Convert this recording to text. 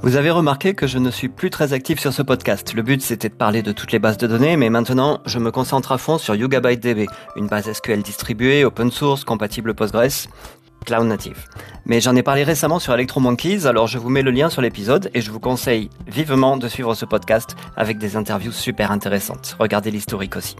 Vous avez remarqué que je ne suis plus très actif sur ce podcast. Le but c'était de parler de toutes les bases de données, mais maintenant je me concentre à fond sur Yugabyte DB, une base SQL distribuée, open source, compatible Postgres, cloud native. Mais j'en ai parlé récemment sur ElectroMonkeys, alors je vous mets le lien sur l'épisode et je vous conseille vivement de suivre ce podcast avec des interviews super intéressantes. Regardez l'historique aussi.